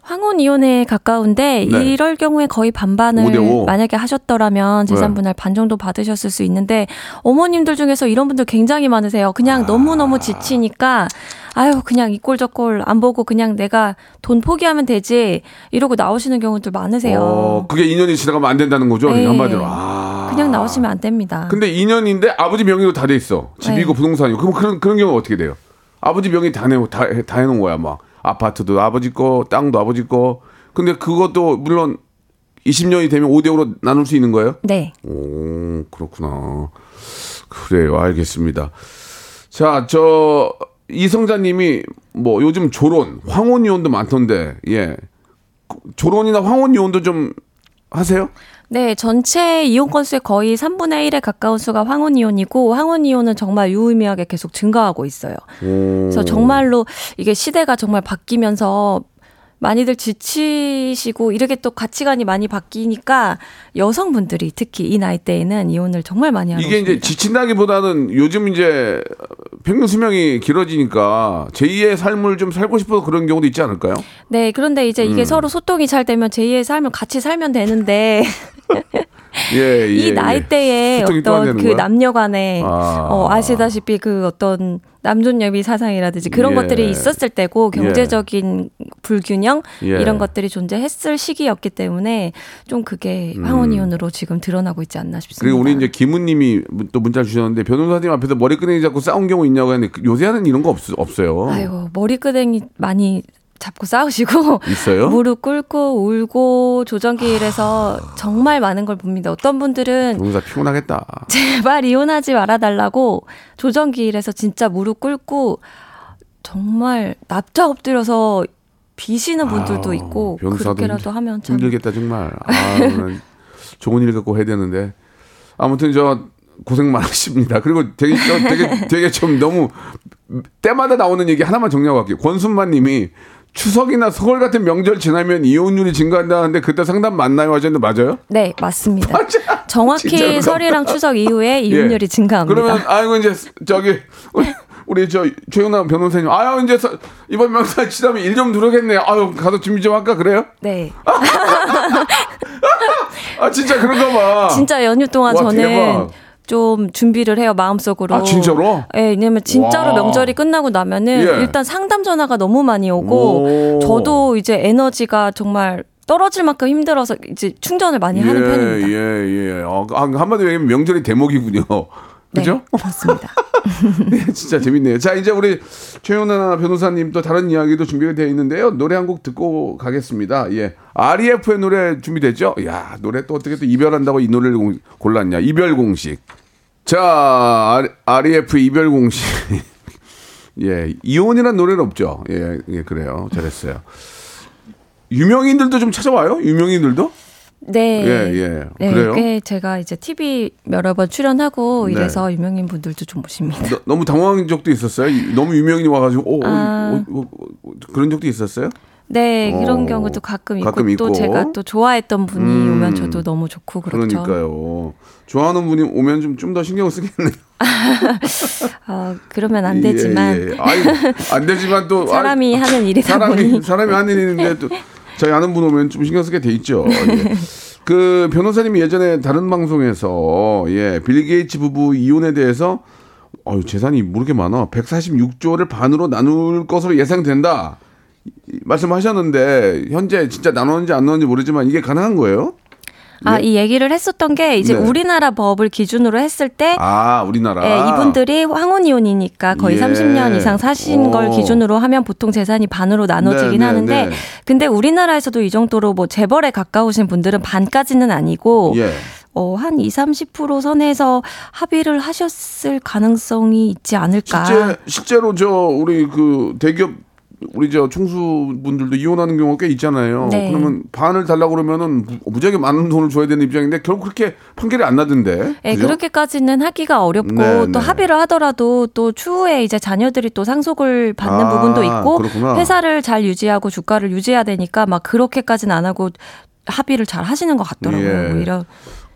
황혼 이혼에 가까운데 네. 이럴 경우에 거의 반반을 5대 5. 만약에 하셨더라면 재산 네. 분할 반 정도 받으셨을 수 있는데 어머님들 중에서 이런 분들 굉장히 많으세요. 그냥 너무 너무 지치니까 아유 그냥 이 꼴 저 꼴 안 보고 그냥 내가 돈 포기하면 되지 이러고 나오시는 경우들 많으세요. 어, 그게 2년이 지나가면 안 된다는 거죠. 네. 한마디로. 아. 그냥 나오시면 안 됩니다. 근데 2년인데 아버지 명의로 다 돼 있어. 집이고 네. 부동산이고. 그럼 그런 그런 경우 어떻게 돼요? 아버지 명의 다 내, 다, 해- 다 해놓은 거야, 막. 아파트도 아버지 거, 땅도 아버지 거. 근데 그것도 물론 20년이 되면 5대5로 나눌 수 있는 거예요? 네. 오, 그렇구나. 그래요, 알겠습니다. 자, 저, 이성자님이 뭐 요즘 조론, 황혼 이혼도 많던데, 예. 조론이나 황혼 이혼도 좀 하세요? 네, 전체 이혼 건수의 거의 3분의 1에 가까운 수가 황혼 이혼이고 황혼 이혼은 정말 유의미하게 계속 증가하고 있어요. 그래서 정말로 이게 시대가 정말 바뀌면서 많이들 지치시고 이렇게 또 가치관이 많이 바뀌니까 여성분들이 특히 이 나이대에는 이혼을 정말 많이 하고 이게 이제 있습니다. 지친다기보다는 요즘 이제 평균 수명이 길어지니까 제2의 삶을 좀 살고 싶어서 그런 경우도 있지 않을까요? 네, 그런데 이제 음. 이게 서로 소통이 잘 되면 제2의 삶을 같이 살면 되는데 예, 예, 이 예. 나이대에 소통이 또안 어떤 그 거야? 남녀 간에 아. 어, 아시다시피 그 어떤 남존여비 사상이라든지 그런 예. 것들이 있었을 때고 경제적인 불균형 예. 이런 것들이 존재했을 시기였기 때문에 좀 그게 황혼이혼으로 지금 드러나고 있지 않나 싶습니다. 음. 그리고 우리 이제 김우님이 또 문자를 주셨는데 변호사님 앞에서 머리끄댕이 잡고 싸운 경우 있냐고 했는데 그 요새는 이런 거 없, 없어요. 아이고 머리끄댕이 많이 잡고 싸우시고 있어요? 무릎 꿇고 울고 조정기일에서 정말 많은 걸 봅니다. 어떤 분들은 변호사 피곤하겠다. 제발 이혼하지 말아달라고 조정기일에서 진짜 무릎 꿇고 정말 납작 엎드려서 비시는 분들도 아우, 있고 그렇게라도 하면 참 힘들겠다 정말. 아, 오늘 좋은 일 갖고 해야 되는데 아무튼 저 고생 많으십니다. 그리고 되게 저 되게 되게 좀 너무 때마다 나오는 얘기 하나만 정리하고 갈게요. 권순만 님이 추석이나 설월 같은 명절 지나면 이혼율이 증가한다는데 그때 상담 맞나요 하셨는데 맞아요? 네 맞습니다. 맞아. 정확히. 설이랑 추석 이후에 이혼율이 예. 증가합니다. 그러면 아이고 이제 저기 우리, 우리 저 최윤아 변호사님 아유 이제 서- 이번 명절 지나면 일 좀 누르겠네요. 아유 가서 준비 좀 할까 그래요? 네 아 진짜 그런가 봐. 진짜 연휴 동안 와, 저는 대박. 좀 준비를 해요 마음속으로. 아, 진짜로? 네, 왜냐면 진짜로 와. 명절이 끝나고 나면은 예. 일단 상담 전화가 너무 많이 오고 오. 저도 이제 에너지가 정말 떨어질 만큼 힘들어서 이제 충전을 많이 하는 편입니다. 예, 예. 어, 아, 한마디로 얘기하면 명절이 대목이군요. 네, 그죠? 그렇습니다. 네, 진짜 재밌네요. 자, 이제 우리 최윤아 변호사님 또 다른 이야기도 준비가 되어 있는데요. 노래 한 곡 듣고 가겠습니다. 예. REF의 노래 준비됐죠? 야, 노래 또 어떻게 또 이별한다고 이 노래를 공- 골랐냐. 이별 공식. 자, REF 이별 공식. 예, 이혼이란 노래는 없죠. 예, 예, 그래요. 잘했어요. 유명인들도 좀 찾아와요? 유명인들도? 네. 예, 예. 네, 그래요? 꽤 제가 이제 TV 여러 번 출연하고 네. 이래서 유명인 분들도 좀 오십니다. 너, 무 당황한 적도 있었어요? 이- 너무 유명인이 와가지고 어, 어, 아. 어, 어, 어, 그런 적도 있었어요? 네, 어, 그런 경우도 가끔 있고, 가끔 또 있고. 제가 또 좋아했던 분이 음. 오면 저도 너무 좋고 그렇죠. 그러니까요. 좋아하는 분이 오면 좀 좀 더 신경 쓰겠네요. 어, 그러면 안 되지만 예, 예. 아이, 안 되지만 또 사람이 아이, 하는 일이다 사람이 보니 사람이 하는 일인데 또 저희 아는 분 오면 좀 신경 쓰게 돼 있죠. 예. 그 변호사님이 예전에 다른 방송에서 예, 빌 게이츠 부부 이혼에 대해서 어유 재산이 모르게 많아. 146조를 반으로 나눌 것으로 예상된다. 이- 말씀하셨는데 현재 진짜 나눴는지 안 나눴는지 모르지만 이게 가능한 거예요? 아, 이 얘기를 했었던 게 이제 네. 우리나라 법을 기준으로 했을 때 아, 우리나라. 예, 이분들이 황혼 이혼이니까 거의 예. 30년 이상 사신 걸 오. 기준으로 하면 보통 재산이 반으로 나눠지긴 네, 네, 하는데 네. 근데 우리나라에서도 이 정도로 뭐 재벌에 가까우신 분들은 반까지는 아니고 예. 어, 한 2, 30% 선에서 합의를 하셨을 가능성이 있지 않을까. 실제 실제로 저 우리 그 대기업 우리 저 총수분들도 이혼하는 경우가 꽤 있잖아요. 네. 그러면 반을 달라고 그러면은 무- 무지하게 많은 돈을 줘야 되는 입장인데 결국 그렇게 판결이 안 나던데. 예, 그죠? 그렇게까지는 하기가 어렵고 네, 또 네. 합의를 하더라도 또 추후에 이제 자녀들이 또 상속을 받는 아, 부분도 있고 그렇구나. 회사를 잘 유지하고 주가를 유지해야 되니까 막 그렇게까지는 안 하고 합의를 잘 하시는 것 같더라고요. 예. 오히려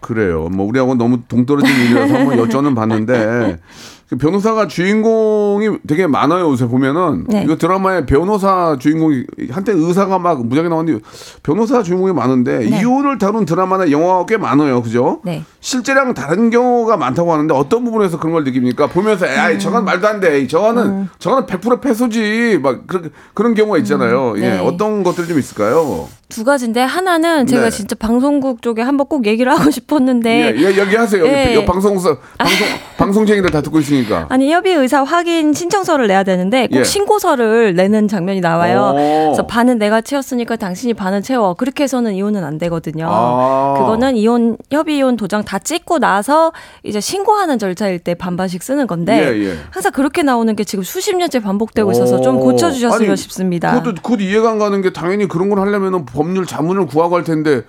그래요. 뭐 우리하고 너무 동떨어진 일이라서 한번 여쭤는 봤는데 그 변호사가 주인공이 되게 많아요. 요새 보면은 네. 이거 드라마에 변호사 주인공이 한때 의사가 막 무지하게 나왔는데 변호사 주인공이 많은데 네. 이혼을 다룬 드라마나 영화가 꽤 많아요. 그죠? 네. 실제랑 다른 경우가 많다고 하는데 어떤 부분에서 그런 걸 느낍니까? 보면서 음. 에이 저건 말도 안 돼. 저거는 저거는 100% 패소지. 막 그런 그런 경우가 있잖아요. 예. 네. 어떤 것들이 좀 있을까요? 두 가지인데 하나는 제가 네. 진짜 방송국 쪽에 한번 꼭 얘기를 하고 싶었는데 예, 예, 여기 하세요. 여기 네. 여 방송사 방송 방송쟁이들 다 듣고 있으니까. 아니 협의 의사 확인 신청서를 내야 되는데 꼭 예. 신고서를 내는 장면이 나와요. 오. 그래서 반은 내가 채웠으니까 당신이 반은 채워. 그렇게 해서는 이혼은 안 되거든요. 아. 그거는 이혼 협의 이혼 도장 다 찍고 나서 이제 신고하는 절차일 때 반반씩 쓰는 건데 예, 예. 항상 그렇게 나오는 게 지금 수십 년째 반복되고 있어서 좀 오. 고쳐 주셨으면 아니, 싶습니다. 그것도 그 이해가 안 가는 게 당연히 그런 걸 하려면은 법률 자문을 구하고 할 텐데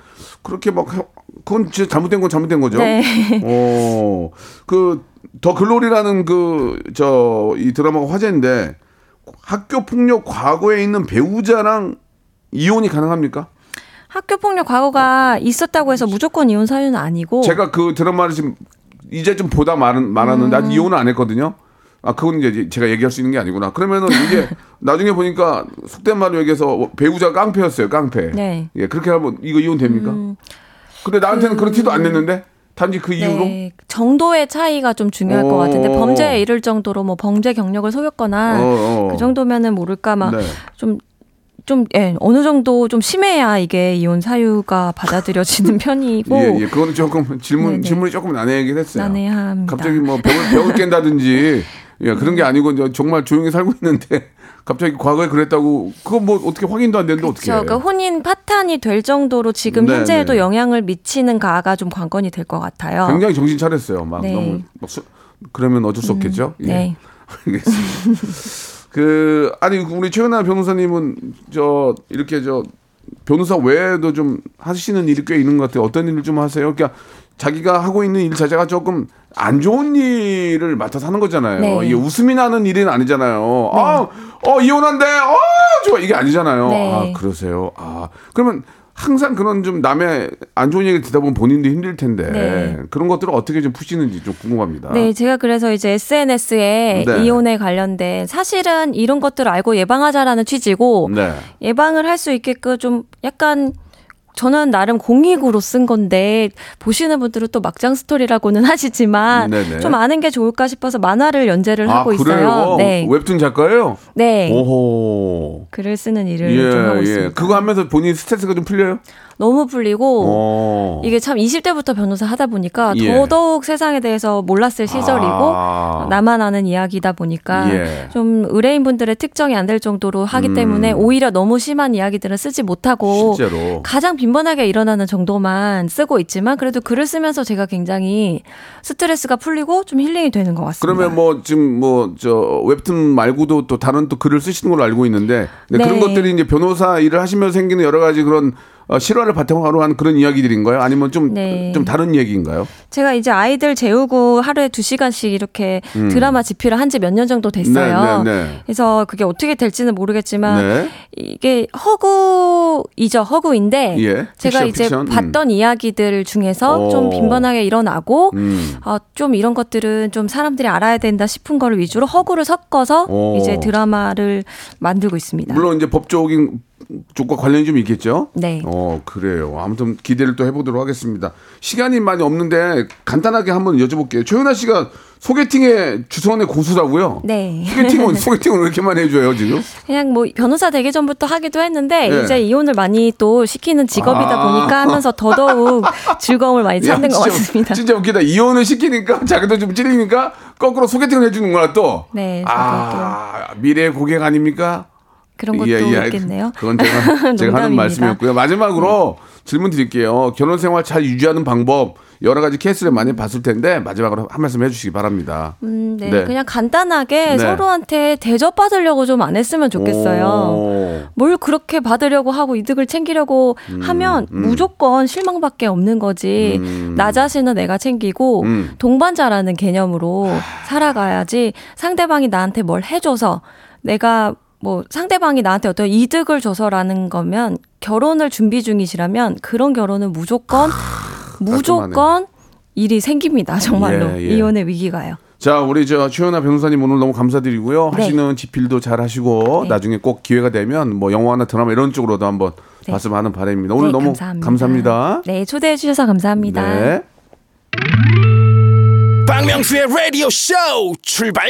그렇게 막 해- 그건 진짜 잘못된 건 잘못된 거죠. 네. 어, 그, 더 글로리라는 그, 저, 이 드라마가 화제인데, 학교 폭력 과거에 있는 배우자랑 이혼이 가능합니까? 학교 폭력 과거가 있었다고 해서 무조건 이혼 사유는 아니고 제가 그 드라마를 지금 이제 좀 보다 말, 말았는데, 음. 아직 이혼은 안 했거든요. 아, 그건 이제 제가 얘기할 수 있는 게 아니구나. 그러면은 이게 나중에 보니까 속된 말로 얘기해서 배우자가 깡패였어요, 깡패. 네. 예, 그렇게 하면 이거 이혼 됩니까? 근데 나한테는 그 런 티도 안 냈는데? 단지 그 이유로? 네, 정도의 차이가 좀 중요할 오. 것 같은데 범죄에 이를 정도로 뭐 범죄 경력을 속였거나 어, 어. 그 정도면은 모를까 막 네. 좀 좀, 예, 어느 정도 좀 심해야 이게 이혼 사유가 받아들여지는 편이고. 예, 예. 그거는 조금 질문, 네네. 질문이 조금 난해하긴 했어요. 난해합니다. 갑자기 뭐 벽을, 벽을 깬다든지, 예, 그런 게 아니고, 이제 정말 조용히 살고 있는데, 갑자기 과거에 그랬다고, 그거 뭐 어떻게 확인도 안 되는데 어떻게. 그러니까 혼인 파탄이 될 정도로 지금 네, 현재에도 네. 영향을 미치는 가가 좀 관건이 될 것 같아요. 굉장히 정신 차렸어요. 막 네. 너무, 막 수- 그러면 어쩔 수 없겠죠? 예. 네. 알겠습니다. 그, 아니, 우리 최은아 변호사님은, 저, 이렇게 저, 변호사 외에도 좀 하시는 일이 꽤 있는 것 같아요. 어떤 일을 좀 하세요? 그러니까 자기가 하고 있는 일 자체가 조금 안 좋은 일을 맡아서 하는 거잖아요. 네. 이게 웃음이 나는 일은 아니잖아요. 아, 어, 이혼한대. 어, 좋아. 이게 아니잖아요. 네. 아, 그러세요. 아, 그러면 항상 그런 좀 남의 안 좋은 얘기를 듣다 보면 본인도 힘들 텐데 네. 그런 것들을 어떻게 좀 푸시는지 좀 궁금합니다. 네, 제가 그래서 이제 SNS에 네. 이혼에 관련된 사실은 이런 것들을 알고 예방하자라는 취지고 네. 예방을 할 수 있게끔 좀 약간 저는 나름 공익으로 쓴 건데 보시는 분들은 또 막장 스토리라고는 하시지만 네네. 좀 아는 게 좋을까 싶어서 만화를 연재를 아, 하고 그래요? 있어요. 네. 웹툰 작가예요? 네. 오호. 글을 쓰는 일을 좀 하고 예, 있습니다. 예. 그거 하면서 본인 스트레스가 좀 풀려요? 너무 풀리고 어. 이게 참 20대부터 변호사 하다 보니까 예. 더더욱 세상에 대해서 몰랐을 시절이고 아. 나만 아는 이야기다 보니까 예. 좀 의뢰인분들의 특정이 안 될 정도로 하기 때문에 오히려 너무 심한 이야기들은 쓰지 못하고 음. 실제로. 가장 빈번하게 일어나는 정도만 쓰고 있지만 그래도 글을 쓰면서 제가 굉장히 스트레스가 풀리고 좀 힐링이 되는 것 같습니다. 그러면 뭐 지금 뭐 저 웹툰 말고도 또 다른 또 글을 쓰시는 걸로 알고 있는데 네. 그런 것들이 이제 변호사 일을 하시면서 생기는 여러 가지 그런 어, 실화를 바탕으로 한 그런 이야기들인가요? 아니면 좀좀 네. 다른 얘기인가요? 제가 이제 아이들 재우고 하루에 두 시간씩 이렇게 드라마 집필을 한 지 몇 년 정도 됐어요. 음. 네, 네, 네. 그래서 그게 어떻게 될지는 모르겠지만 네. 이게 허구이죠. 허구인데 예. 제가 픽션, 이제 픽션. 음. 봤던 이야기들 중에서 오. 좀 빈번하게 일어나고 음. 아, 좀 이런 것들은 좀 사람들이 알아야 된다 싶은 거를 위주로 허구를 섞어서 오. 이제 드라마를 만들고 있습니다. 물론 이제 법적인 쪽과 관련이 좀 있겠죠? 네. 어, 그래요. 아무튼 기대를 또 해보도록 하겠습니다. 시간이 많이 없는데 간단하게 한번 여쭤볼게요. 최윤아 씨가 소개팅의 주선의 고수라고요? 네. 소개팅은, 소개팅은 왜 이렇게 많이 해줘요, 지금? 그냥 뭐 변호사 되기 전부터 하기도 했는데 예. 이제 이혼을 많이 또 시키는 직업이다 아. 보니까 하면서 더더욱 즐거움을 많이 찾는 야, 것 진짜- 같습니다. 진짜 웃기다. 이혼을 시키니까 자기도 좀 찔리니까 거꾸로 소개팅을 해주는구나 또. 네, 아, 미래의 고객 아닙니까? 그런 것도 있겠네요. 그건 제가, 제가 하는. 말씀이었고요. 마지막으로 질문 드릴게요. 결혼 생활 잘 유지하는 방법 여러 가지 케이스를 많이 봤을 텐데 마지막으로 한 말씀 해주시기 바랍니다. 음, 네. 네. 그냥 간단하게 네. 서로한테 대접 받으려고 좀 안 했으면 좋겠어요. 오. 뭘 그렇게 받으려고 하고 이득을 챙기려고 음, 하면 무조건 실망밖에 없는 거지. 나 자신은 내가 챙기고 음. 동반자라는 개념으로 살아가야지 상대방이 나한테 뭘 해줘서 내가 뭐 상대방이 나한테 어떤 이득을 줘서라는 거면 결혼을 준비 중이시라면 그런 결혼은 무조건 무조건 일이 생깁니다. 정말로 예, 예. 이혼의 위기가요. 자, 우리 저 최연아 변호사님 오늘 너무 감사드리고요. 네. 하시는 집필도 잘 하시고 네. 나중에 꼭 기회가 되면 뭐 영화나 드라마 이런 쪽으로도 한번 네. 봤으면 하는 바람입니다. 오늘 네, 너무 감사합니다. 감사합니다. 네, 초대해 주셔서 감사합니다. 네. 박명수의 라디오 쇼 출발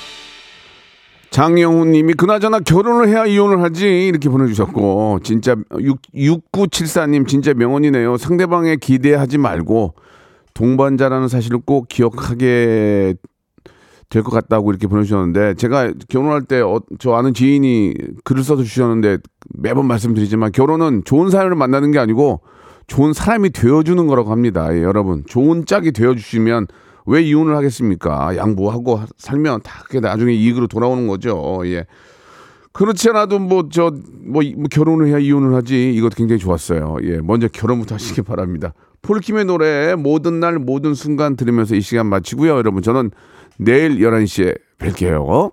장영훈 님이 그나저나 결혼을 해야 이혼을 하지 이렇게 보내주셨고 진짜 6, 6974님 진짜 명언이네요. 상대방에 기대하지 말고 동반자라는 사실을 꼭 기억하게 될 것 같다고 이렇게 보내주셨는데 제가 결혼할 때 저 아는 지인이 글을 써서 주셨는데 매번 말씀드리지만 결혼은 좋은 사람을 만나는 게 아니고 좋은 사람이 되어주는 거라고 합니다. 예, 여러분 좋은 짝이 되어주시면 왜 이혼을 하겠습니까? 양보하고 살면 다 그게 나중에 이익으로 돌아오는 거죠. 예. 그렇지 않아도 뭐저뭐 결혼을 해야 이혼을 하지 이것도 굉장히 좋았어요. 예. 먼저 결혼부터 하시기 바랍니다. 폴킴의 노래 모든 날 모든 순간 들으면서 이 시간 마치고요. 여러분 저는 내일 11시에 뵐게요.